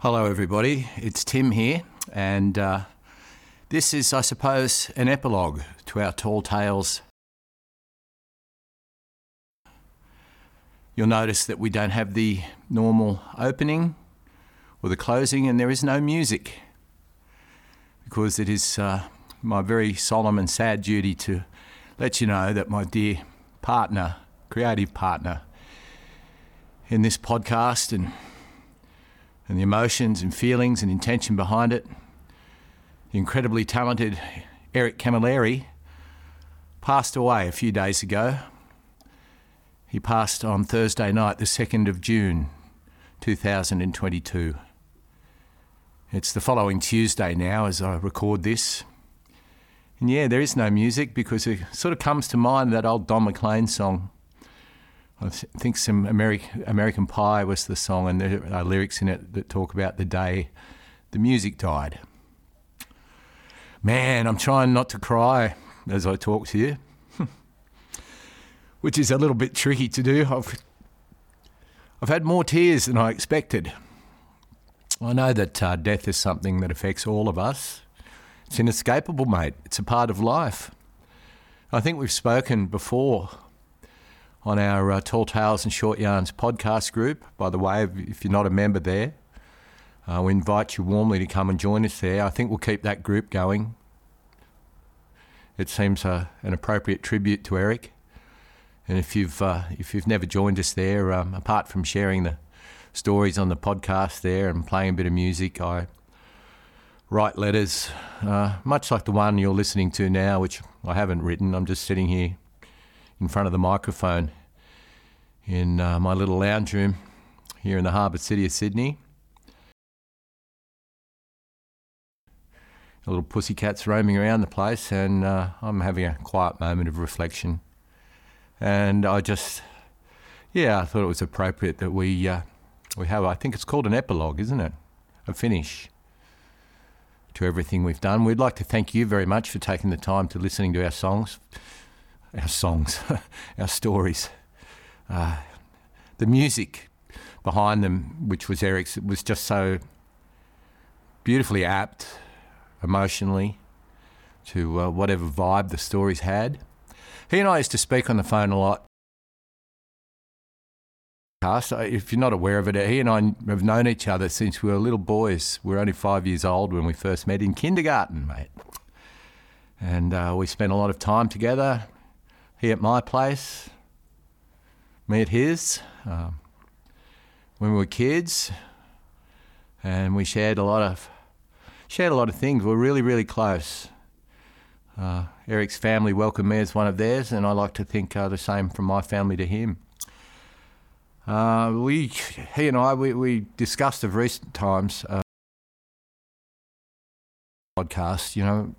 Hello, everybody. It's Tim here, and uh, this is, I suppose, an epilogue to our Tall Tales. You'll notice that we don't have the normal opening or the closing, and there is no music because it is uh, my very solemn and sad duty to let you know that my dear partner, creative partner in this podcast, and and the emotions and feelings and intention behind it. The incredibly talented Eric Camilleri passed away a few days ago. He passed on Thursday night, the 2nd of June 2022. It's the following Tuesday now as I record this. And yeah, there is no music because it sort of comes to mind that old Don McLean song, I think some American American Pie was the song, and there are lyrics in it that talk about the day the music died. Man, I'm trying not to cry as I talk to you, which is a little bit tricky to do. I've I've had more tears than I expected. I know that uh, death is something that affects all of us. It's inescapable, mate. It's a part of life. I think we've spoken before on our uh, Tall Tales and Short Yarns podcast group. By the way, if you're not a member there, uh, we invite you warmly to come and join us there. I think we'll keep that group going. It seems uh, an appropriate tribute to Eric. And if you've uh, if you've never joined us there, um, apart from sharing the stories on the podcast there and playing a bit of music, I write letters, uh, much like the one you're listening to now, which I haven't written. I'm just sitting here in front of the microphone in uh, my little lounge room here in the harbour city of Sydney. A little pussycats roaming around the place, and uh, I'm having a quiet moment of reflection. And I just, yeah, I thought it was appropriate that we uh, we have. I think it's called an epilogue, isn't it? A finish to everything we've done. We'd like to thank you very much for taking the time to listening to our songs, our songs, our stories. Uh, the music behind them, which was Eric's, was just so beautifully apt emotionally to uh, whatever vibe the stories had. He and I used to speak on the phone a lot. If you're not aware of it, he and I have known each other since we were little boys. We were only five years old when we first met in kindergarten, mate. And uh, we spent a lot of time together. He at my place, me at his um, when we were kids, and we shared a lot of shared a lot of things. We are really really close. Uh, Eric's family welcomed me as one of theirs, and I like to think uh, the same from my family to him. Uh, we, he and I, we, we discussed of recent times uh, podcast. You know,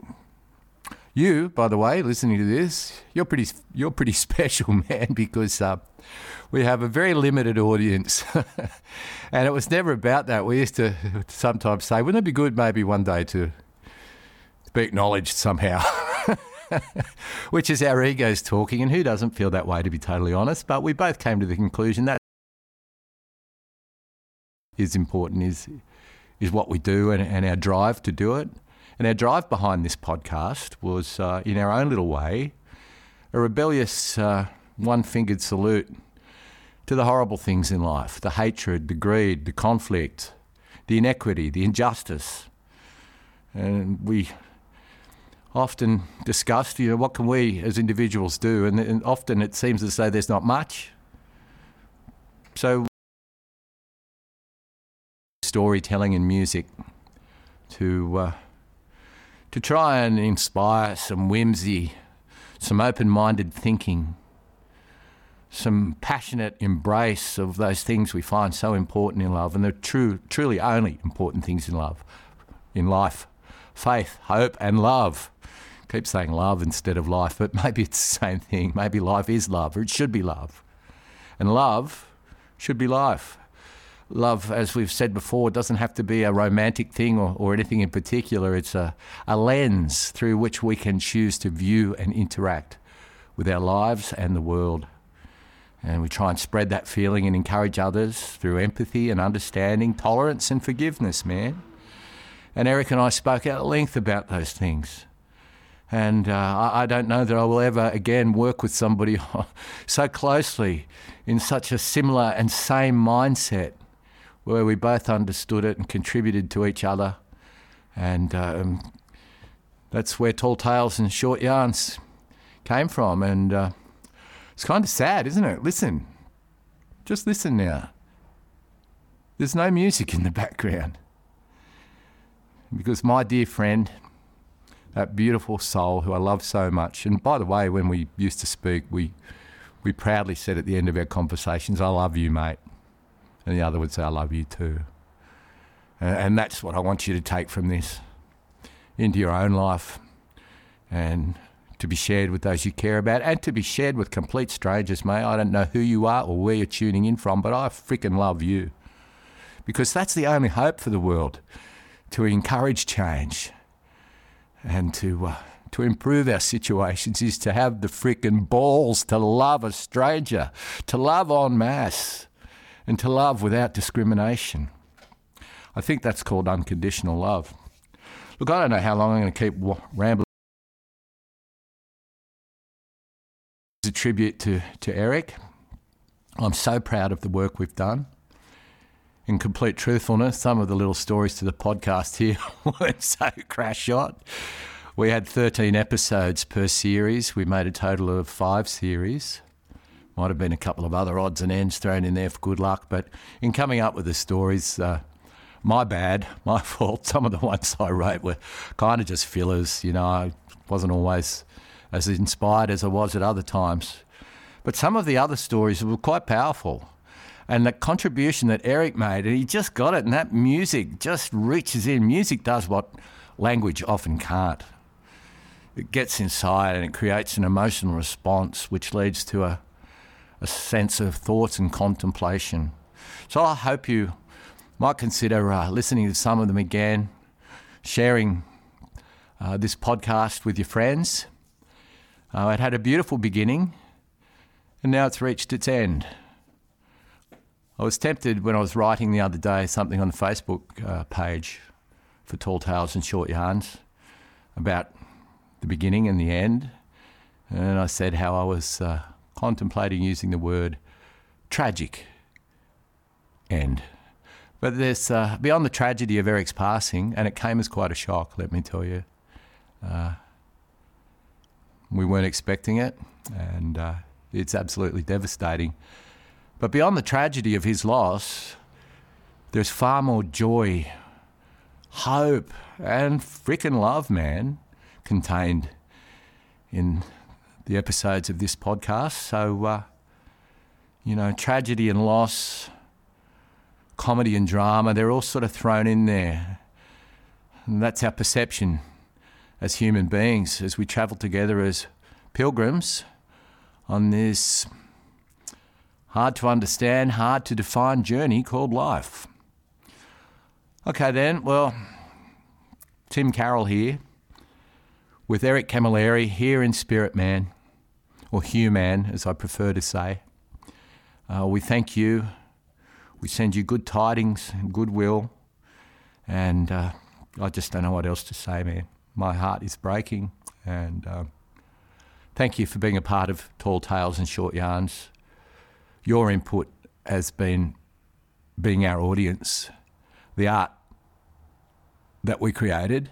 you, by the way, listening to this, you're pretty, you're pretty special, man, because uh, we have a very limited audience, and it was never about that. We used to sometimes say, "Wouldn't it be good, maybe one day, to, to be acknowledged somehow?" Which is our egos talking, and who doesn't feel that way, to be totally honest? But we both came to the conclusion that is important is is what we do and, and our drive to do it. And our drive behind this podcast was, uh, in our own little way, a rebellious uh, one fingered salute to the horrible things in life the hatred, the greed, the conflict, the inequity, the injustice. And we often discussed, you know, what can we as individuals do? And, and often it seems as though there's not much. So, storytelling and music to. Uh, to try and inspire some whimsy, some open minded thinking, some passionate embrace of those things we find so important in love and the true, truly only important things in love, in life faith, hope, and love. keep saying love instead of life, but maybe it's the same thing. Maybe life is love, or it should be love. And love should be life love, as we've said before, doesn't have to be a romantic thing or, or anything in particular. It's a, a lens through which we can choose to view and interact with our lives and the world. And we try and spread that feeling and encourage others through empathy and understanding, tolerance and forgiveness, man. And Eric and I spoke at length about those things. And uh, I, I don't know that I will ever again work with somebody so closely in such a similar and same mindset where we both understood it and contributed to each other. And um, that's where Tall Tales and Short Yarns came from. And uh, it's kind of sad, isn't it? Listen, just listen now. There's no music in the background. Because my dear friend, that beautiful soul who I love so much, and by the way, when we used to speak, we, we proudly said at the end of our conversations, I love you, mate. And the other would say, I love you too. And, that's what I want you to take from this into your own life and to be shared with those you care about and to be shared with complete strangers, mate. I don't know who you are or where you're tuning in from, but I freaking love you. Because that's the only hope for the world to encourage change and to, uh, to improve our situations is to have the freaking balls to love a stranger, to love en masse, and to love without discrimination. I think that's called unconditional love. Look, I don't know how long I'm going to keep rambling. It's a tribute to, to Eric. I'm so proud of the work we've done. In complete truthfulness, some of the little stories to the podcast here weren't so crash shot. We had 13 episodes per series. We made a total of five series. Might have been a couple of other odds and ends thrown in there for good luck, but in coming up with the stories, uh, my bad, my fault. Some of the ones I wrote were kind of just fillers. You know, I wasn't always as inspired as I was at other times. But some of the other stories were quite powerful. And the contribution that Eric made, and he just got it, and that music just reaches in. Music does what language often can't. It gets inside and it creates an emotional response, which leads to a, a sense of thoughts and contemplation. So I hope you might consider uh, listening to some of them again, sharing uh, this podcast with your friends. Uh, it had a beautiful beginning, and now it's reached its end. I was tempted when I was writing the other day something on the Facebook uh, page for Tall Tales and Short Yarns about the beginning and the end. And I said how I was uh, contemplating using the word tragic end. But there's uh, beyond the tragedy of Eric's passing, and it came as quite a shock, let me tell you. Uh, we weren't expecting it, and uh, it's absolutely devastating. But beyond the tragedy of his loss, there's far more joy, hope, and freaking love, man, contained in the episodes of this podcast. So, uh, you know, tragedy and loss comedy and drama, they're all sort of thrown in there. And that's our perception as human beings as we travel together as pilgrims on this hard to understand, hard to define journey called life. Okay, then, well, Tim Carroll here with Eric Camilleri here in Spirit Man, or human, as I prefer to say. Uh, we thank you we send you good tidings and goodwill. And uh, I just don't know what else to say, man. My heart is breaking. And uh, thank you for being a part of Tall Tales and Short Yarns. Your input has been being our audience. The art that we created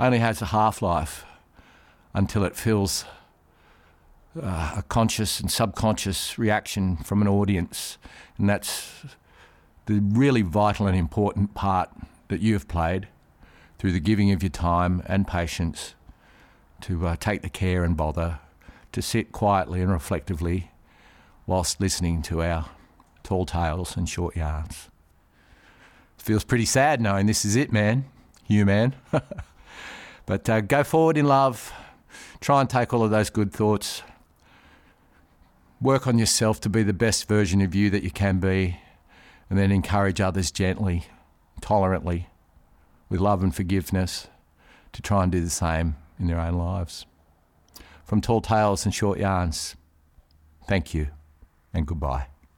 only has a half life until it fills uh, a conscious and subconscious reaction from an audience. And that's the really vital and important part that you have played through the giving of your time and patience to uh, take the care and bother to sit quietly and reflectively whilst listening to our tall tales and short yarns. Feels pretty sad knowing this is it, man. You, man. but uh, go forward in love. Try and take all of those good thoughts work on yourself to be the best version of you that you can be, and then encourage others gently, tolerantly, with love and forgiveness to try and do the same in their own lives. From Tall Tales and Short Yarns, thank you. and goodbye.